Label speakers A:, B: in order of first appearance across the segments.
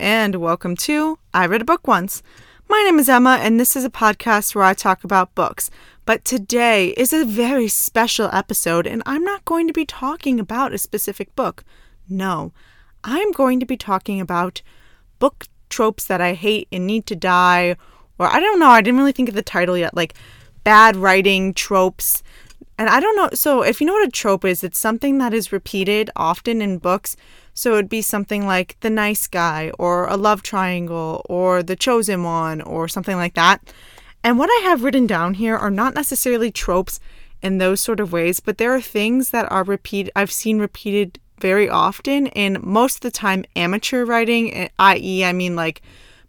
A: and welcome to I Read a Book Once. My name is Emma, and this is a podcast where I talk about books. But today is a very special episode, and I'm not going to be talking about a specific book. No, I'm going to be talking about book tropes that I hate and need to die, or I don't know, I didn't really think of the title yet, like bad writing tropes. And I don't know, so if you know what a trope is, it's something that is repeated often in books so it'd be something like the nice guy, or a love triangle, or the chosen one, or something like that. And what I have written down here are not necessarily tropes in those sort of ways, but there are things that are repeat I've seen repeated very often in most of the time amateur writing, eh, i.e., I mean like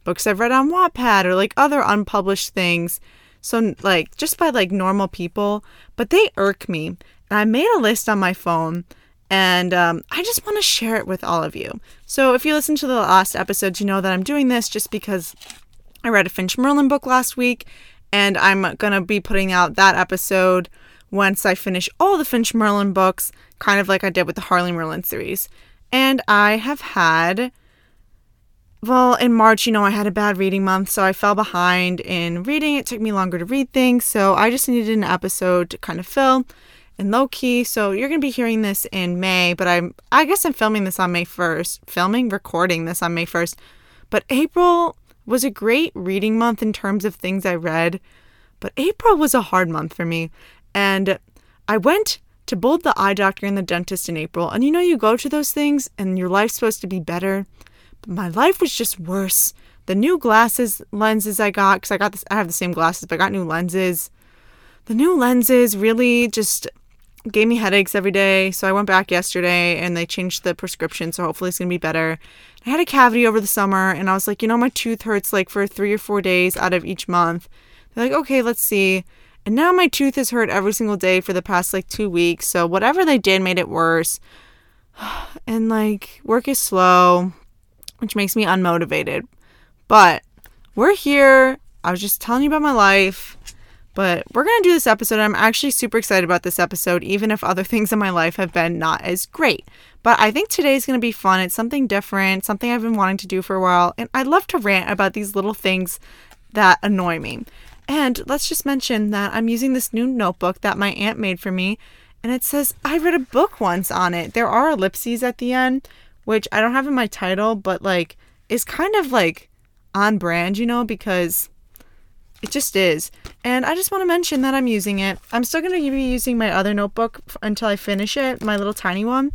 A: books I've read on Wattpad or like other unpublished things. So like just by like normal people, but they irk me. And I made a list on my phone and um, I just want to share it with all of you. So, if you listen to the last episodes, you know that I'm doing this just because I read a Finch Merlin book last week, and I'm going to be putting out that episode once I finish all the Finch Merlin books, kind of like I did with the Harley Merlin series. And I have had, well, in March, you know, I had a bad reading month, so I fell behind in reading. It took me longer to read things, so I just needed an episode to kind of fill and low key. So you're gonna be hearing this in May, but I'm I guess I'm filming this on May 1st. Filming, recording this on May 1st. But April was a great reading month in terms of things I read. But April was a hard month for me. And I went to both the eye doctor and the dentist in April. And you know, you go to those things and your life's supposed to be better. But my life was just worse. The new glasses lenses I got, because I got this, I have the same glasses, but I got new lenses. The new lenses really just gave me headaches every day. So I went back yesterday and they changed the prescription. So hopefully it's going to be better. I had a cavity over the summer and I was like, you know, my tooth hurts like for three or four days out of each month. They're like, okay, let's see. And now my tooth has hurt every single day for the past like two weeks. So whatever they did made it worse. And like, work is slow, which makes me unmotivated. But we're here. I was just telling you about my life. But we're going to do this episode. I'm actually super excited about this episode, even if other things in my life have been not as great. But I think today's going to be fun. It's something different, something I've been wanting to do for a while. And I love to rant about these little things that annoy me. And let's just mention that I'm using this new notebook that my aunt made for me. And it says, I read a book once on it. There are ellipses at the end, which I don't have in my title, but like is kind of like on brand, you know, because it just is. And I just want to mention that I'm using it. I'm still going to be using my other notebook until I finish it, my little tiny one.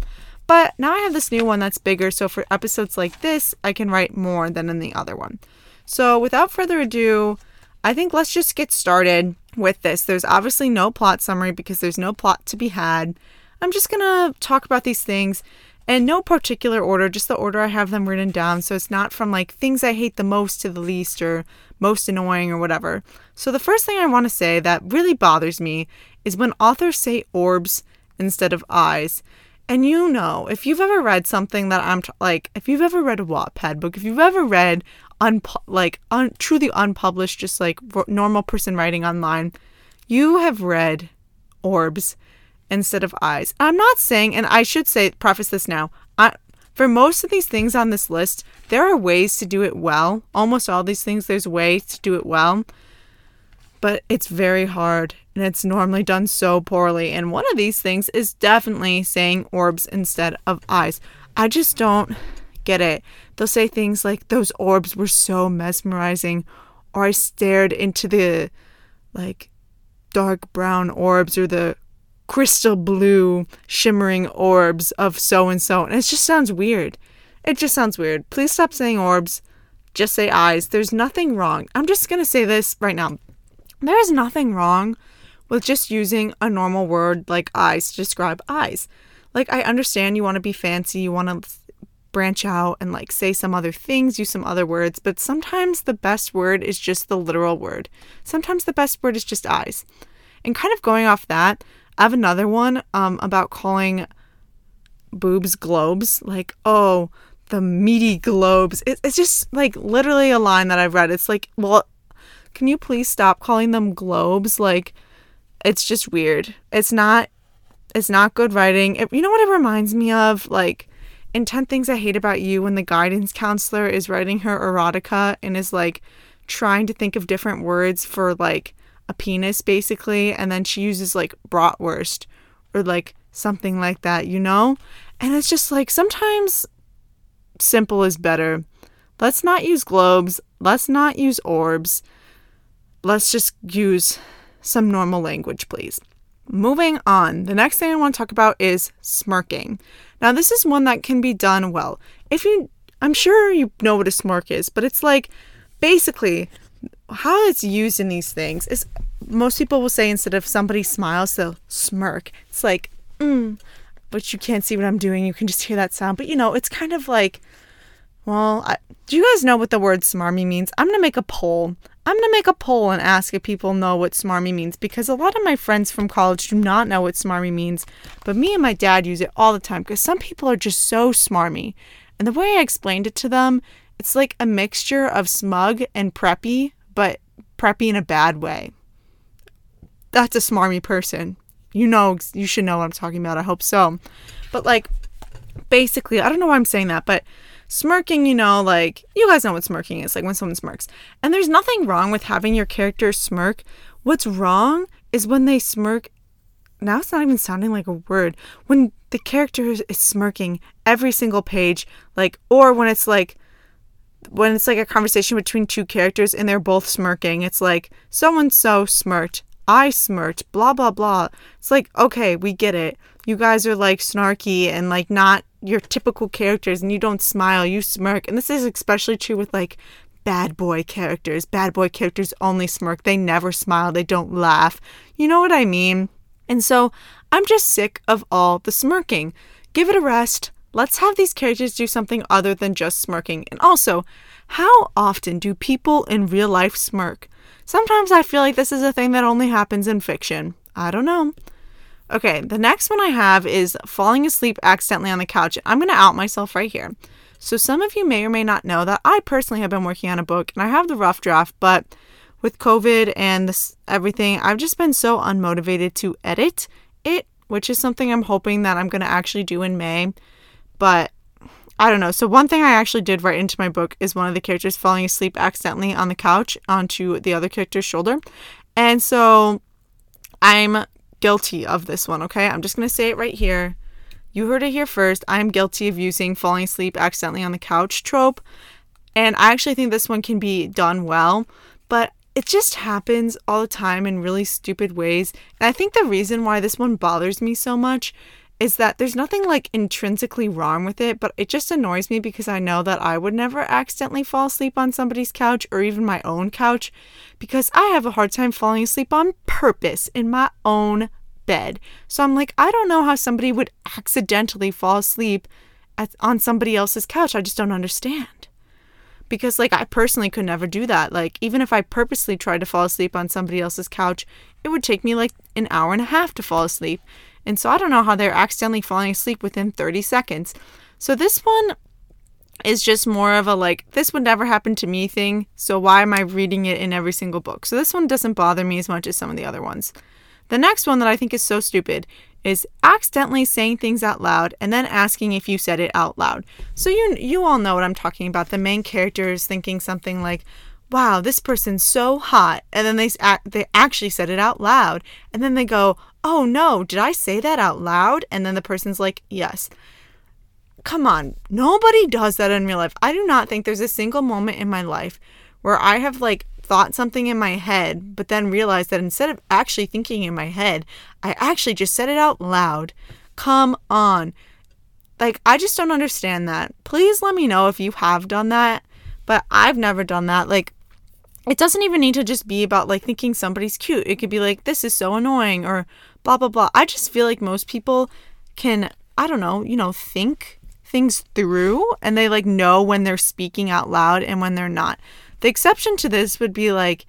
A: But now I have this new one that's bigger, so for episodes like this, I can write more than in the other one. So without further ado, I think let's just get started with this. There's obviously no plot summary because there's no plot to be had. I'm just going to talk about these things in no particular order, just the order I have them written down. So it's not from like things I hate the most to the least or most annoying or whatever. So the first thing I want to say that really bothers me is when authors say orbs instead of eyes. And you know, if you've ever read something that I'm t- like, if you've ever read a Wattpad book, if you've ever read un- like un- truly unpublished, just like normal person writing online, you have read orbs instead of eyes. I'm not saying, and I should say, preface this now. I, for most of these things on this list, there are ways to do it well. Almost all these things, there's ways to do it well. But it's very hard and it's normally done so poorly. And one of these things is definitely saying orbs instead of eyes. I just don't get it. They'll say things like, those orbs were so mesmerizing, or I stared into the like dark brown orbs or the crystal blue shimmering orbs of so and so. And it just sounds weird. It just sounds weird. Please stop saying orbs. Just say eyes. There's nothing wrong. I'm just going to say this right now. There is nothing wrong with just using a normal word like eyes to describe eyes. Like, I understand you want to be fancy, you want to branch out and like say some other things, use some other words, but sometimes the best word is just the literal word. Sometimes the best word is just eyes. And kind of going off that, I have another one um, about calling boobs globes. Like, oh, the meaty globes. It, it's just like literally a line that I've read. It's like, well, can you please stop calling them globes? Like, it's just weird. It's not. It's not good writing. It, you know what it reminds me of? Like in 10 Things I Hate About You when the guidance counselor is writing her erotica and is like trying to think of different words for like a penis basically and then she uses like bratwurst or like something like that, you know? And it's just like sometimes simple is better. Let's not use globes, let's not use orbs. Let's just use some normal language, please. Moving on, the next thing I want to talk about is smirking. Now, this is one that can be done well. If you, I'm sure you know what a smirk is, but it's like basically how it's used in these things is most people will say instead of somebody smiles, they'll smirk. It's like, mm, but you can't see what I'm doing. You can just hear that sound. But you know, it's kind of like, well, I, do you guys know what the word smarmy means? I'm going to make a poll. I'm going to make a poll and ask if people know what smarmy means because a lot of my friends from college do not know what smarmy means, but me and my dad use it all the time because some people are just so smarmy. And the way I explained it to them, it's like a mixture of smug and preppy, but preppy in a bad way. That's a smarmy person. You know, you should know what I'm talking about. I hope so. But like, basically, I don't know why I'm saying that, but smirking, you know, like you guys know what smirking is, like when someone smirks. And there's nothing wrong with having your character smirk. What's wrong is when they smirk. Now it's not even sounding like a word. When the character is smirking every single page, like, or when it's like, when it's like a conversation between two characters and they're both smirking, it's like so and so smirked, I smirked, blah blah blah. It's like, okay, we get it. You guys are like snarky and like not your typical characters and you don't smile, you smirk. And this is especially true with like bad boy characters. Bad boy characters only smirk, they never smile, they don't laugh. You know what I mean? And so I'm just sick of all the smirking. Give it a rest. Let's have these characters do something other than just smirking. And also, how often do people in real life smirk? Sometimes I feel like this is a thing that only happens in fiction. I don't know. Okay, the next one I have is falling asleep accidentally on the couch. I'm going to out myself right here. So, some of you may or may not know that I personally have been working on a book and I have the rough draft, but with COVID and this everything, I've just been so unmotivated to edit it, which is something I'm hoping that I'm going to actually do in May. But I don't know. So, one thing I actually did write into my book is one of the characters falling asleep accidentally on the couch onto the other character's shoulder. And so I'm guilty of this one, okay? I'm just going to say it right here. You heard it here first. I'm guilty of using falling asleep accidentally on the couch trope. And I actually think this one can be done well, but it just happens all the time in really stupid ways. And I think the reason why this one bothers me so much is that there's nothing like intrinsically wrong with it, but it just annoys me because I know that I would never accidentally fall asleep on somebody's couch or even my own couch because I have a hard time falling asleep on purpose in my own bed. So I'm like, I don't know how somebody would accidentally fall asleep at, on somebody else's couch. I just don't understand. Because, like, I personally could never do that. Like, even if I purposely tried to fall asleep on somebody else's couch, it would take me like an hour and a half to fall asleep. And so I don't know how they're accidentally falling asleep within 30 seconds. So this one is just more of a like, this would never happen to me thing. So why am I reading it in every single book? So this one doesn't bother me as much as some of the other ones. The next one that I think is so stupid is accidentally saying things out loud and then asking if you said it out loud. So you you all know what I'm talking about. The main character is thinking something like, "Wow, this person's so hot," and then they they actually said it out loud, and then they go, oh no, did I say that out loud? And then the person's like, yes. Come on, nobody does that in real life. I do not think there's a single moment in my life where I have like thought something in my head, but then realized that instead of actually thinking in my head, I actually just said it out loud. Come on. Like, I just don't understand that. Please let me know if you have done that, but I've never done that. Like, it doesn't even need to just be about like thinking somebody's cute. It could be like, this is so annoying or blah, blah, blah. I just feel like most people can, I don't know, you know, think things through and they like know when they're speaking out loud and when they're not. The exception to this would be like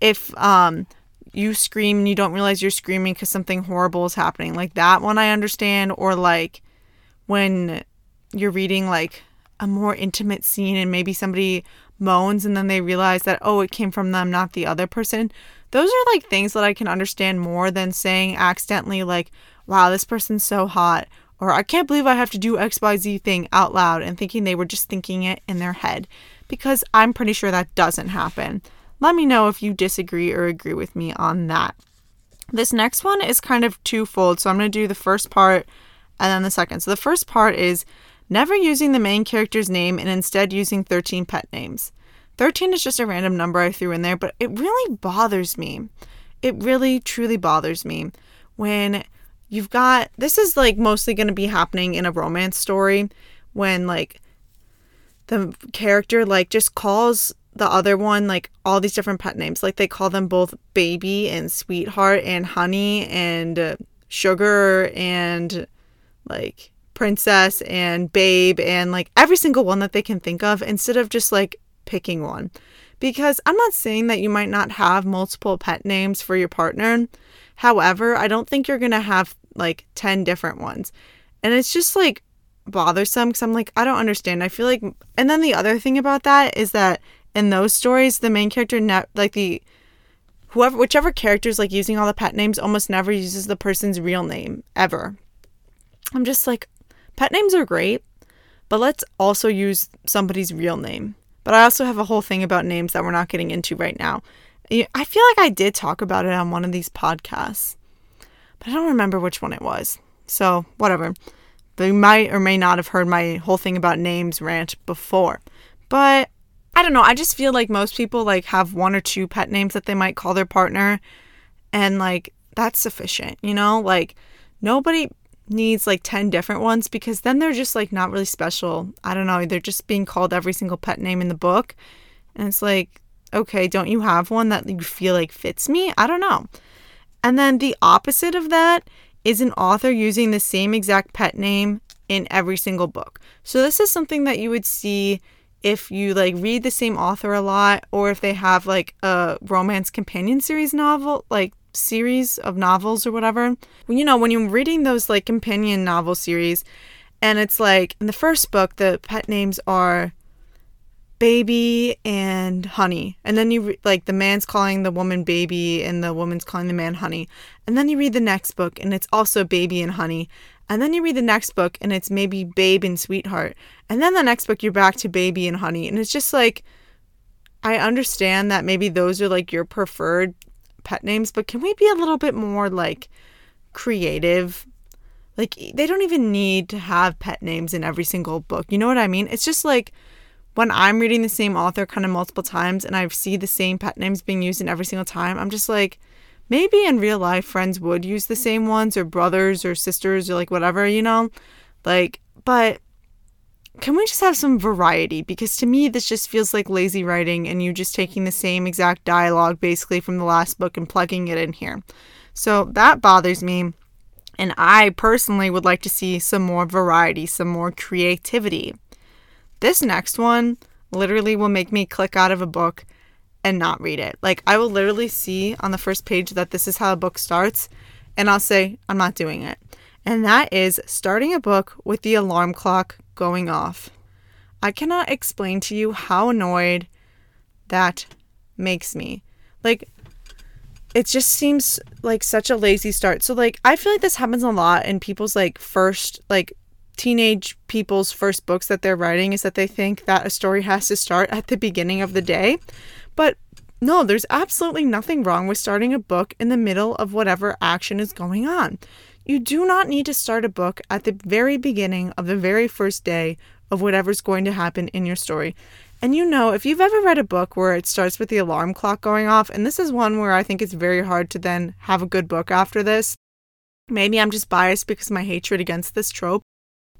A: if um you scream and you don't realize you're screaming because something horrible is happening. Like that one I understand. Or like when you're reading like a more intimate scene and maybe somebody moans and then they realize that, oh, it came from them, not the other person. Those are like things that I can understand more than saying accidentally, like, wow, this person's so hot, or I can't believe I have to do XYZ thing out loud and thinking they were just thinking it in their head because I'm pretty sure that doesn't happen. Let me know if you disagree or agree with me on that. This next one is kind of twofold, so I'm going to do the first part and then the second. So the first part is never using the main character's name and instead using 13 pet names. 13 is just a random number I threw in there, but it really bothers me. It really, truly bothers me when you've got this is like mostly going to be happening in a romance story when like the character like just calls the other one like all these different pet names like they call them both baby and sweetheart and honey and uh, sugar and like princess and babe and like every single one that they can think of instead of just like picking one because i'm not saying that you might not have multiple pet names for your partner however i don't think you're going to have like 10 different ones. And it's just like bothersome because I'm like, I don't understand. I feel like, and then the other thing about that is that in those stories, the main character, ne- like the, whoever, whichever character is like using all the pet names almost never uses the person's real name ever. I'm just like, pet names are great, but let's also use somebody's real name. But I also have a whole thing about names that we're not getting into right now. I feel like I did talk about it on one of these podcasts but I don't remember which one it was. So, whatever. But you might or may not have heard my whole thing about names rant before. But I don't know. I just feel like most people like have one or two pet names that they might call their partner and like that's sufficient, you know? Like nobody needs like 10 different ones because then they're just like not really special. I don't know. They're just being called every single pet name in the book. And it's like, okay, don't you have one that you feel like fits me? I don't know. And then the opposite of that is an author using the same exact pet name in every single book. So this is something that you would see if you like read the same author a lot or if they have like a romance companion series novel like series of novels or whatever. You know, when you're reading those like companion novel series and it's like in the first book the pet names are baby and honey. And then you re- like the man's calling the woman baby and the woman's calling the man honey. And then you read the next book and it's also baby and honey. And then you read the next book and it's maybe babe and sweetheart. And then the next book you're back to baby and honey. And it's just like I understand that maybe those are like your preferred pet names, but can we be a little bit more like creative? Like they don't even need to have pet names in every single book. You know what I mean? It's just like when I'm reading the same author kind of multiple times and I see the same pet names being used in every single time, I'm just like, maybe in real life friends would use the same ones or brothers or sisters or like whatever, you know? Like, but can we just have some variety? Because to me, this just feels like lazy writing and you just taking the same exact dialogue basically from the last book and plugging it in here. So that bothers me. And I personally would like to see some more variety, some more creativity. This next one literally will make me click out of a book and not read it. Like, I will literally see on the first page that this is how a book starts, and I'll say, I'm not doing it. And that is starting a book with the alarm clock going off. I cannot explain to you how annoyed that makes me. Like, it just seems like such a lazy start. So, like, I feel like this happens a lot in people's like first, like, teenage people's first books that they're writing is that they think that a story has to start at the beginning of the day. But no, there's absolutely nothing wrong with starting a book in the middle of whatever action is going on. You do not need to start a book at the very beginning of the very first day of whatever's going to happen in your story. And you know, if you've ever read a book where it starts with the alarm clock going off, and this is one where I think it's very hard to then have a good book after this, maybe I'm just biased because my hatred against this trope,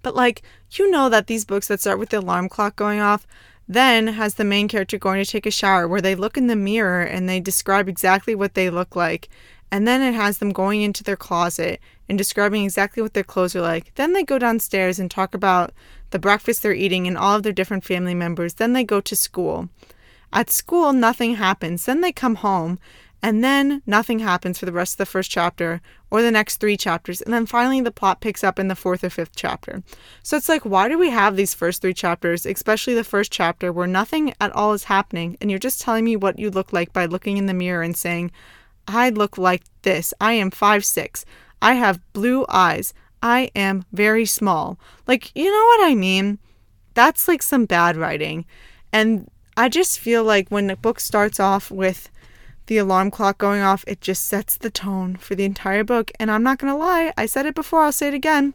A: but like, you know that these books that start with the alarm clock going off then has the main character going to take a shower where they look in the mirror and they describe exactly what they look like. And then it has them going into their closet and describing exactly what their clothes are like. Then they go downstairs and talk about the breakfast they're eating and all of their different family members. Then they go to school. At school, nothing happens. Then they come home and then nothing happens for the rest of the first chapter or the next three chapters. And then finally, the plot picks up in the fourth or fifth chapter. So it's like, why do we have these first three chapters, especially the first chapter, where nothing at all is happening? And you're just telling me what you look like by looking in the mirror and saying, I look like this. I am five six. I have blue eyes. I am very small. Like, you know what I mean? That's like some bad writing. And I just feel like when a book starts off with the alarm clock going off, it just sets the tone for the entire book. And I'm not going to lie, I said it before, I'll say it again.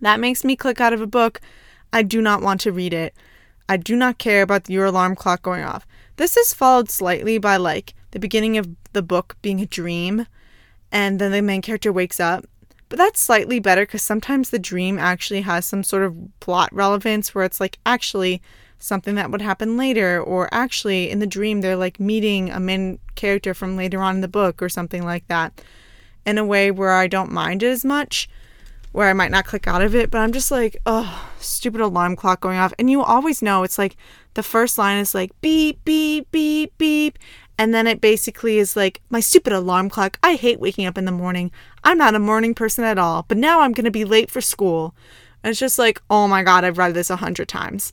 A: That makes me click out of a book. I do not want to read it. I do not care about your alarm clock going off. This is followed slightly by like the beginning of the book being a dream, and then the main character wakes up. But that's slightly better because sometimes the dream actually has some sort of plot relevance where it's like actually something that would happen later, or actually in the dream they're like meeting a main character from later on in the book or something like that in a way where I don't mind it as much where I might not click out of it, but I'm just like, oh, stupid alarm clock going off. And you always know it's like the first line is like beep, beep, beep, beep. And then it basically is like, my stupid alarm clock. I hate waking up in the morning. I'm not a morning person at all, but now I'm going to be late for school. And it's just like, oh my God, I've read this a hundred times.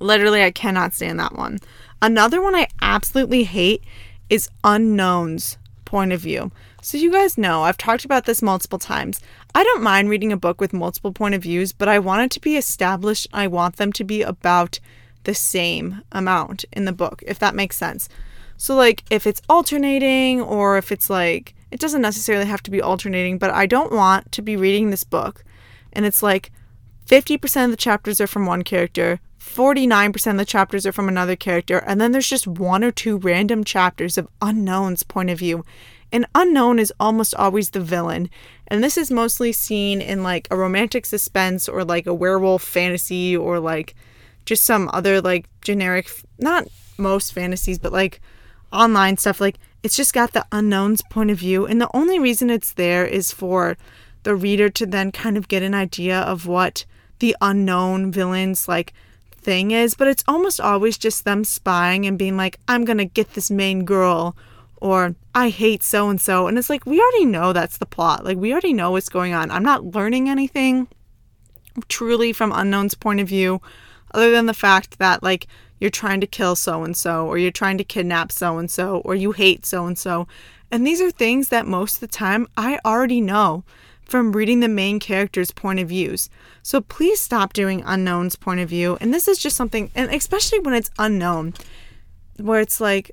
A: Literally, I cannot stand that one. Another one I absolutely hate is unknowns point of view. So, you guys know, I've talked about this multiple times. I don't mind reading a book with multiple point of views, but I want it to be established. I want them to be about the same amount in the book, if that makes sense. So, like, if it's alternating or if it's like, it doesn't necessarily have to be alternating, but I don't want to be reading this book and it's like 50% of the chapters are from one character, 49% of the chapters are from another character, and then there's just one or two random chapters of unknown's point of view. An unknown is almost always the villain, and this is mostly seen in like a romantic suspense or like a werewolf fantasy or like just some other like generic, not most fantasies, but like online stuff. Like it's just got the unknown's point of view, and the only reason it's there is for the reader to then kind of get an idea of what the unknown villains like thing is, but it's almost always just them spying and being like, I'm gonna get this main girl, or I hate so and so. And it's like, we already know that's the plot. Like, we already know what's going on. I'm not learning anything truly from Unknown's point of view, other than the fact that, like, you're trying to kill so and so, or you're trying to kidnap so and so, or you hate so and so. And these are things that most of the time I already know from reading the main character's point of views. So please stop doing unknown's point of view. And this is just something, and especially when it's unknown, where it's like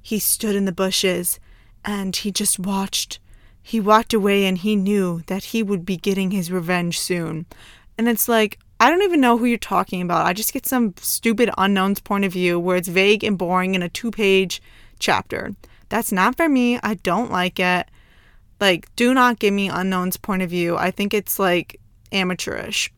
A: he stood in the bushes and he just watched. He walked away and he knew that he would be getting his revenge soon. And it's like, I don't even know who you're talking about. I just get some stupid unknown's point of view where it's vague and boring in a two page chapter. That's not for me. I don't like it. Like, do not give me Unknown's point of view. I think it's like amateurish.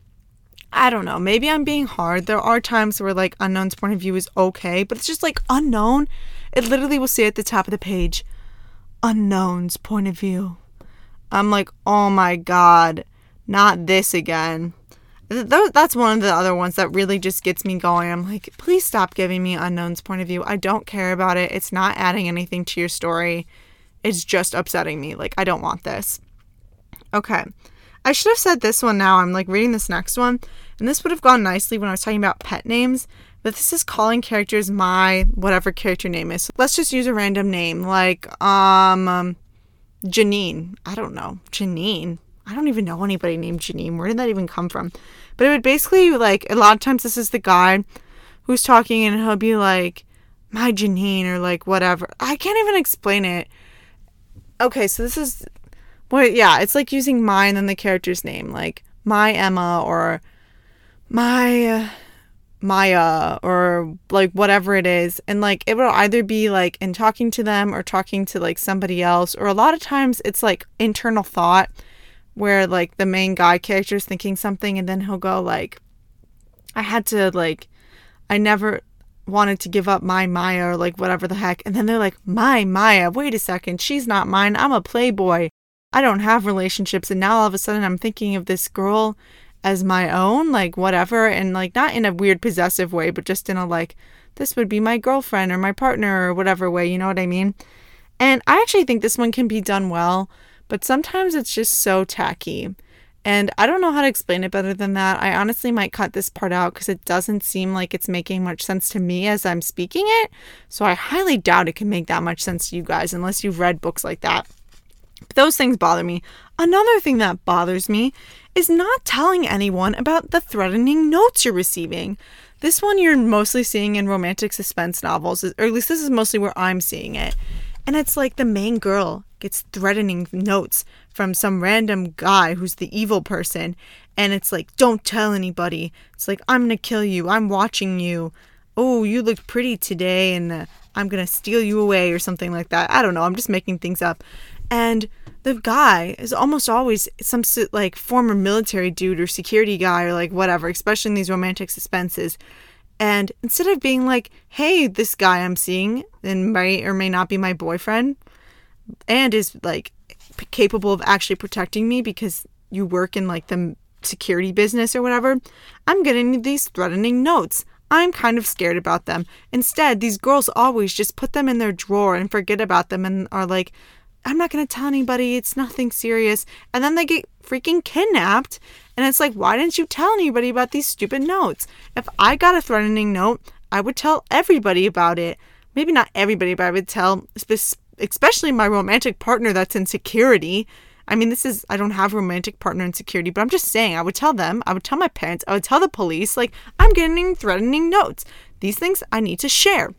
A: I don't know. Maybe I'm being hard. There are times where like Unknown's point of view is okay, but it's just like unknown. It literally will say at the top of the page, Unknown's point of view. I'm like, oh my god, not this again. That's one of the other ones that really just gets me going. I'm like, please stop giving me Unknown's point of view. I don't care about it. It's not adding anything to your story. It's just upsetting me. Like, I don't want this. Okay. I should have said this one now. I'm like reading this next one, and this would have gone nicely when I was talking about pet names, but this is calling characters my whatever character name is. So let's just use a random name like um, um Janine. I don't know. Janine. I don't even know anybody named Janine. Where did that even come from? But it would basically like a lot of times this is the guy who's talking and he'll be like my Janine or like whatever. I can't even explain it okay, so this is well, yeah, it's like using my and then the character's name, like my Emma or my Maya or like whatever it is. And like it will either be like in talking to them or talking to like somebody else, or a lot of times it's like internal thought where like the main guy character is thinking something and then he'll go like, I had to like, I never, wanted to give up my Maya or like whatever the heck. And then they're like, my Maya, wait a second, she's not mine. I'm a playboy. I don't have relationships. And now all of a sudden I'm thinking of this girl as my own, like whatever. And like not in a weird possessive way, but just in a like, this would be my girlfriend or my partner or whatever way. You know what I mean? And I actually think this one can be done well, but sometimes it's just so tacky. And I don't know how to explain it better than that. I honestly might cut this part out because it doesn't seem like it's making much sense to me as I'm speaking it. So I highly doubt it can make that much sense to you guys unless you've read books like that. But Those things bother me. Another thing that bothers me is not telling anyone about the threatening notes you're receiving. This one you're mostly seeing in romantic suspense novels, or at least this is mostly where I'm seeing it. And it's like the main girl gets threatening notes from some random guy who's the evil person. And it's like, don't tell anybody. It's like, I'm gonna kill you. I'm watching you. Oh, you look pretty today, and uh, I'm gonna steal you away, or something like that. I don't know. I'm just making things up. And the guy is almost always some like former military dude or security guy or like whatever, especially in these romantic suspenses. And instead of being like, hey, this guy I'm seeing and may or may not be my boyfriend and is like capable of actually protecting me because you work in like the security business or whatever, I'm getting these threatening notes. I'm kind of scared about them. Instead, these girls always just put them in their drawer and forget about them and are like, I'm not going to tell anybody. It's nothing serious. And then they get freaking kidnapped. And it's like, why didn't you tell anybody about these stupid notes? If I got a threatening note, I would tell everybody about it. Maybe not everybody, but I would tell, especially my romantic partner that's in security. I mean, this is, I don't have romantic partner in security, but I'm just saying, I would tell them, I would tell my parents, I would tell the police, like, I'm getting threatening notes. These things I need to share.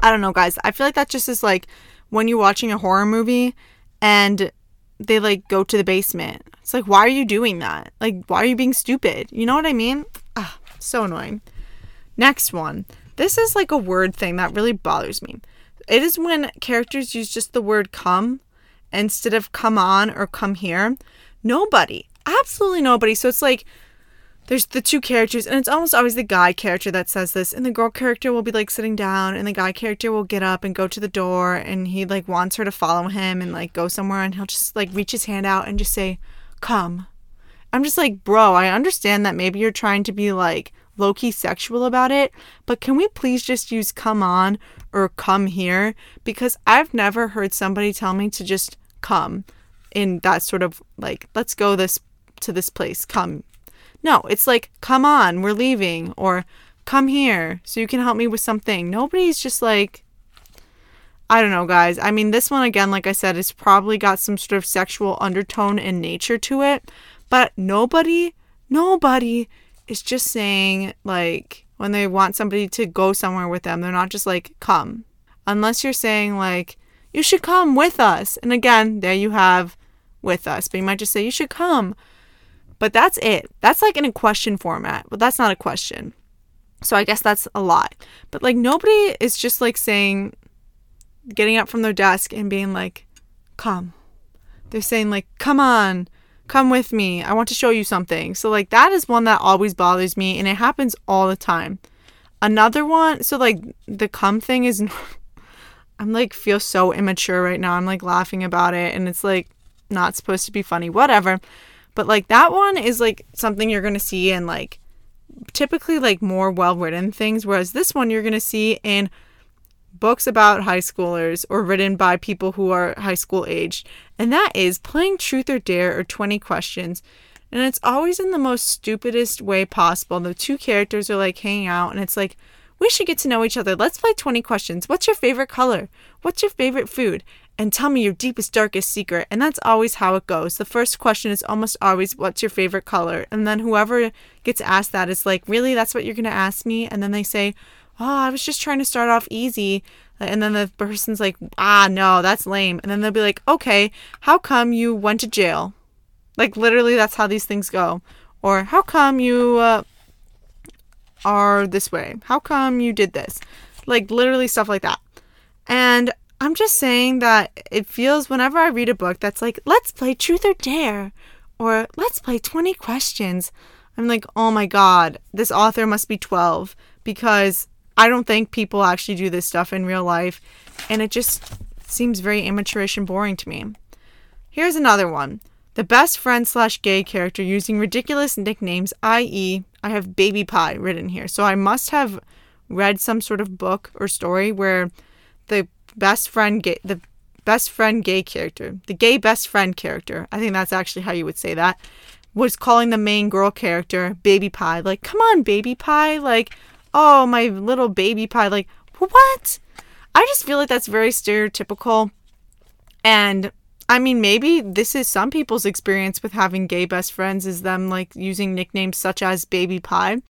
A: I don't know, guys. I feel like that just is like, when you're watching a horror movie and they like go to the basement. It's like, why are you doing that? Like, why are you being stupid? You know what I mean? Ah, so annoying. Next one. This is like a word thing that really bothers me. It is when characters use just the word come instead of come on or come here. Nobody, absolutely nobody. So it's like, there's the two characters, and it's almost always the guy character that says this, and the girl character will be like sitting down, and the guy character will get up and go to the door, and he like wants her to follow him and like go somewhere, and he'll just like reach his hand out and just say, Come. I'm just like, bro, I understand that maybe you're trying to be like low key sexual about it, but can we please just use come on or come here? Because I've never heard somebody tell me to just come in that sort of like, let's go this to this place, come no, it's like, come on, we're leaving, or come here so you can help me with something. Nobody's just like, I don't know, guys. I mean, this one, again, like I said, it's probably got some sort of sexual undertone and nature to it, but nobody, nobody is just saying, like, when they want somebody to go somewhere with them, they're not just like, come. Unless you're saying, like, you should come with us. And again, there you have with us, but you might just say, you should come but that's it. That's like in a question format, but that's not a question. So I guess that's a lot. But like nobody is just like saying, getting up from their desk and being like, come. They're saying like, come on, come with me. I want to show you something. So like that is one that always bothers me and it happens all the time. Another one, so like the come thing is I'm like feel so immature right now. I'm like laughing about it and it's like not supposed to be funny. Whatever. But like that one is like something you're going to see in like typically like more well written things, whereas this one you're going to see in books about high schoolers or written by people who are high school aged. And that is playing truth or dare or 20 questions. And it's always in the most stupidest way possible. The two characters are like hanging out and it's like, we should get to know each other. Let's play 20 questions. What's your favorite color? What's your favorite food? and tell me your deepest, darkest secret. And that's always how it goes. The first question is almost always, What's your favorite color? And then whoever gets asked that is like, Really? That's what you're going to ask me? And then they say, Oh, I was just trying to start off easy. And then the person's like, Ah, no, that's lame. And then they'll be like, Okay, how come you went to jail? Like, literally, that's how these things go. Or, How come you uh, are this way? How come you did this? Like, literally, stuff like that. And I'm just saying that it feels whenever I read a book that's like, let's play truth or dare, or let's play 20 questions, I'm like, oh my God, this author must be 12 because I don't think people actually do this stuff in real life. And it just seems very amateurish and boring to me. Here's another one the best friend slash gay character using ridiculous nicknames, i.e., I have baby pie written here. So I must have read some sort of book or story where the best friend gay the best friend gay character, the gay best friend character. I think that's actually how you would say that. Was calling the main girl character baby pie. Like, come on, baby pie. Like, oh, my little baby pie. Like, what? I just feel like that's very stereotypical. And I mean, maybe this is some people's experience with having gay best friends is them like using nicknames such as Baby Pie.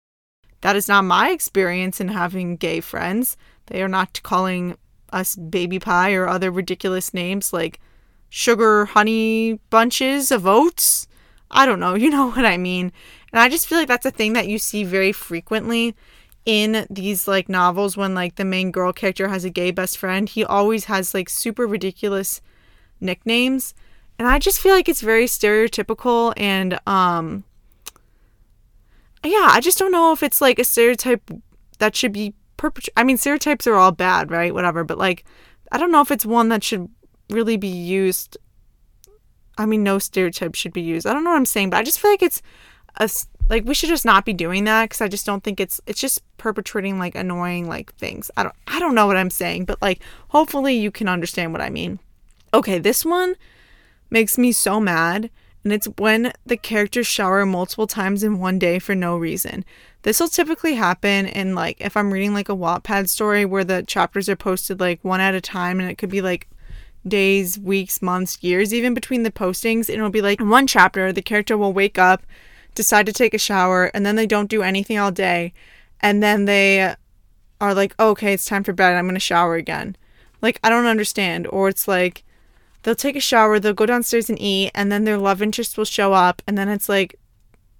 A: That is not my experience in having gay friends. They are not calling us Baby Pie or other ridiculous names like Sugar Honey Bunches of Oats. I don't know, you know what I mean. And I just feel like that's a thing that you see very frequently in these like novels when like the main girl character has a gay best friend. He always has like super ridiculous nicknames. And I just feel like it's very stereotypical and um yeah, I just don't know if it's like a stereotype that should be perpetrated. I mean, stereotypes are all bad, right? Whatever, but like I don't know if it's one that should really be used. I mean, no stereotype should be used. I don't know what I'm saying, but I just feel like it's a like we should just not be doing that because I just don't think it's it's just perpetrating like annoying like things. I don't I don't know what I'm saying, but like hopefully you can understand what I mean. Okay, this one makes me so mad, and it's when the characters shower multiple times in one day for no reason. This will typically happen in like if I'm reading like a Wattpad story where the chapters are posted like one at a time and it could be like days, weeks, months, years even between the postings. And it'll be like in one chapter, the character will wake up, decide to take a shower, and then they don't do anything all day. And then they are like, oh, okay, it's time for bed. I'm going to shower again. Like, I don't understand. Or it's like, they'll take a shower, they'll go downstairs and eat, and then their love interest will show up, and then it's like,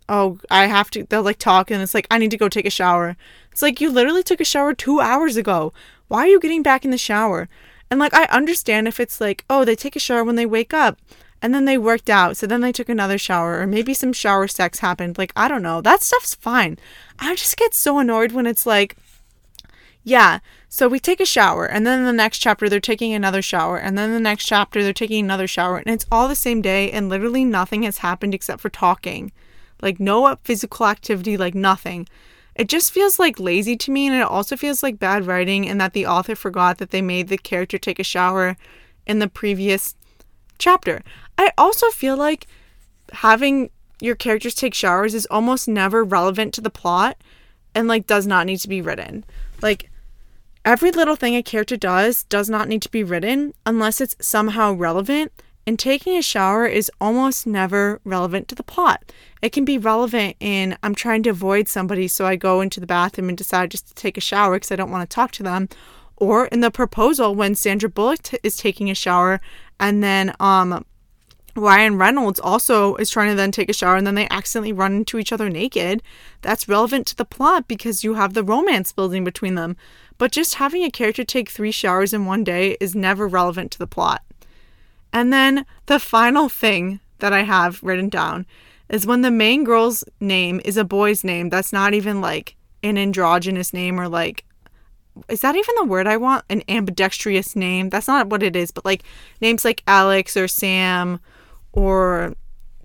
A: oh, I have to, they'll like talk, and it's like, I need to go take a shower. It's like, you literally took a shower two hours ago. Why are you getting back in the shower? And like, I understand if it's like, oh, they take a shower when they wake up, and then they worked out, so then they took another shower, or maybe some shower sex happened. Like, I don't know. That stuff's fine. I just get so annoyed when it's like, yeah, so we take a shower, and then the next chapter, they're taking another shower, and then the next chapter, they're taking another shower, and it's all the same day, and literally nothing has happened except for talking. Like, no physical activity, like nothing. It just feels like lazy to me, and it also feels like bad writing, and that the author forgot that they made the character take a shower in the previous chapter. I also feel like having your characters take showers is almost never relevant to the plot and like does not need to be written. Like Every little thing a character does does not need to be written unless it's somehow relevant, and taking a shower is almost never relevant to the plot. It can be relevant in I'm trying to avoid somebody, so I go into the bathroom and decide just to take a shower because I don't want to talk to them. Or in the proposal when Sandra Bullock t- is taking a shower and then um Ryan Reynolds also is trying to then take a shower and then they accidentally run into each other naked. That's relevant to the plot because you have the romance building between them. But just having a character take three showers in one day is never relevant to the plot. And then the final thing that I have written down is when the main girl's name is a boy's name that's not even like an androgynous name or like is that even the word I want? An ambidextrous name? That's not what it is, but like names like Alex or Sam or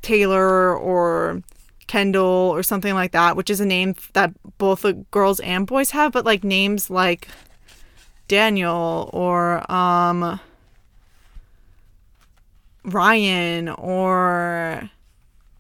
A: Taylor or Kendall or something like that, which is a name that both the girls and boys have, but like names like Daniel or um Ryan or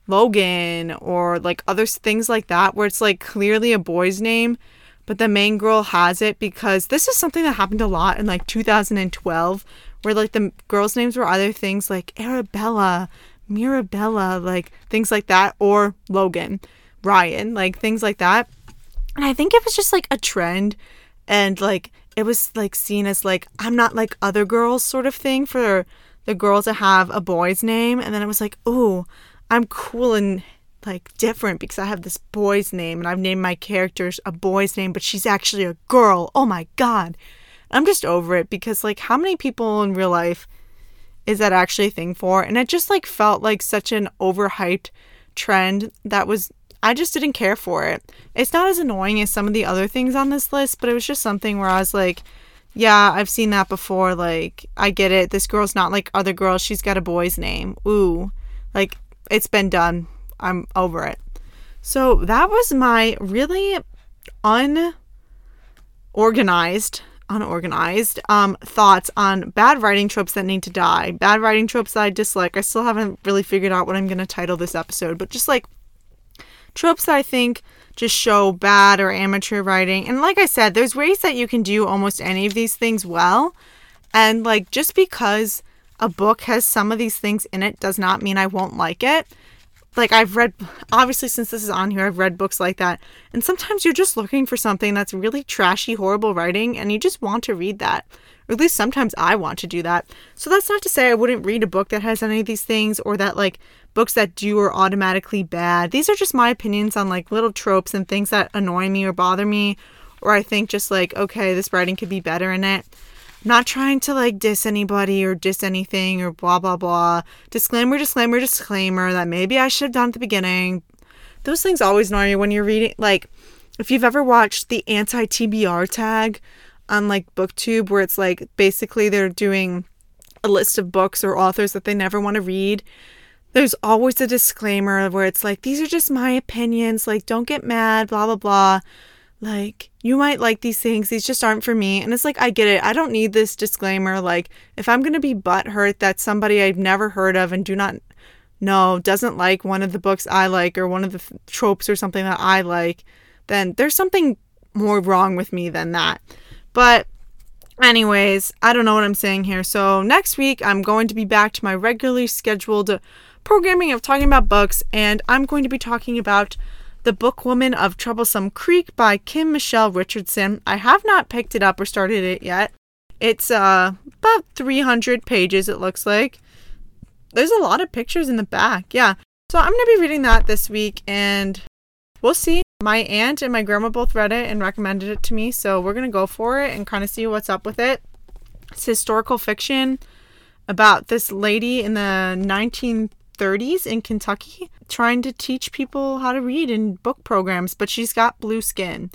A: Logan or like other things like that where it's like clearly a boy's name but the main girl has it because this is something that happened a lot in like 2012 where like the girls names were either things like Arabella Mirabella, like things like that, or Logan, Ryan, like things like that. And I think it was just like a trend and like it was like seen as like I'm not like other girls sort of thing for the girl to have a boy's name and then it was like, "Oh, I'm cool and like different because I have this boy's name and I've named my characters a boy's name, but she's actually a girl. Oh my god." I'm just over it because like how many people in real life is that actually a thing for? And it just like felt like such an overhyped trend that was I just didn't care for it. It's not as annoying as some of the other things on this list, but it was just something where I was like, yeah, I've seen that before. Like, I get it. This girl's not like other girls. She's got a boy's name. Ooh. Like, it's been done. I'm over it. So that was my really unorganized unorganized um, thoughts on bad writing tropes that need to die, bad writing tropes that I dislike. I still haven't really figured out what I'm going to title this episode, but just like tropes that I think just show bad or amateur writing. And like I said, there's ways that you can do almost any of these things well. And like just because a book has some of these things in it does not mean I won't like it. Like I've read obviously since this is on here I've read books like that. And sometimes you're just looking for something that's really trashy horrible writing and you just want to read that. Or at least sometimes I want to do that. So that's not to say I wouldn't read a book that has any of these things or that like books that do are automatically bad. These are just my opinions on like little tropes and things that annoy me or bother me or I think just like okay, this writing could be better in it not trying to like diss anybody or diss anything or blah blah blah. Disclaimer, disclaimer, disclaimer that maybe I should have done at the beginning. Those things always annoy me when you're reading like if you've ever watched the anti TBR tag on like booktube where it's like basically they're doing a list of books or authors that they never want to read. There's always a disclaimer where it's like, these are just my opinions, like, don't get mad, blah, blah, blah like you might like these things these just aren't for me. And it's like i get it. I don't need this disclaimer. Like if i'm going to be butthurt that somebody i've never heard of and do not know doesn't like one of the books i like or one of the th- tropes or something that i like then there's something more wrong with me than that. But anyways i don't know what i'm saying here. So next week i'm going to be back to my regularly scheduled programming of talking about books and i'm going to be talking about the Book Woman of Troublesome Creek by Kim Michele Richardson. I have not picked it up or started it yet. It's uh, about 300 pages, it looks like. There's a lot of pictures in the back. Yeah. So I'm going to be reading that this week and we'll see. My aunt and my grandma both read it and recommended it to me. So we're going to go for it and kind of see what's up with it. It's historical fiction about this lady in the 19 30s in Kentucky trying to teach people how to read in book programs, but she's got blue skin.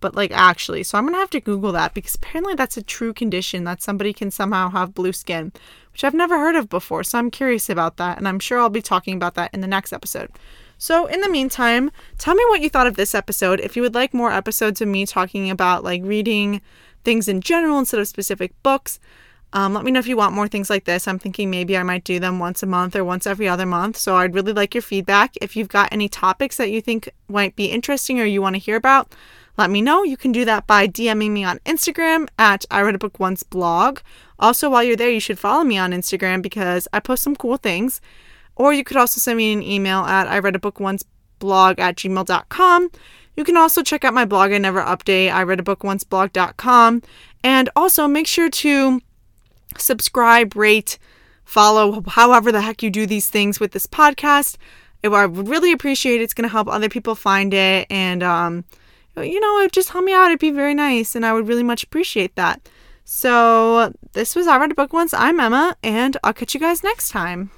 A: But like actually, so I'm gonna have to Google that because apparently that's a true condition that somebody can somehow have blue skin, which I've never heard of before. So I'm curious about that, and I'm sure I'll be talking about that in the next episode. So, in the meantime, tell me what you thought of this episode. If you would like more episodes of me talking about like reading things in general instead of specific books, um, let me know if you want more things like this. I'm thinking maybe I might do them once a month or once every other month. So I'd really like your feedback. If you've got any topics that you think might be interesting or you want to hear about, let me know. You can do that by DMing me on Instagram at I Read a Book Once blog. Also, while you're there, you should follow me on Instagram because I post some cool things. Or you could also send me an email at I Read a Book Once blog at gmail.com. You can also check out my blog I never update, I read a book once blog.com. And also make sure to subscribe, rate, follow, however the heck you do these things with this podcast. I would really appreciate it. It's going to help other people find it. And, um, you know, just help me out. It'd be very nice. And I would really much appreciate that. So, this was I Read a Book Once. I'm Emma, and I'll catch you guys next time.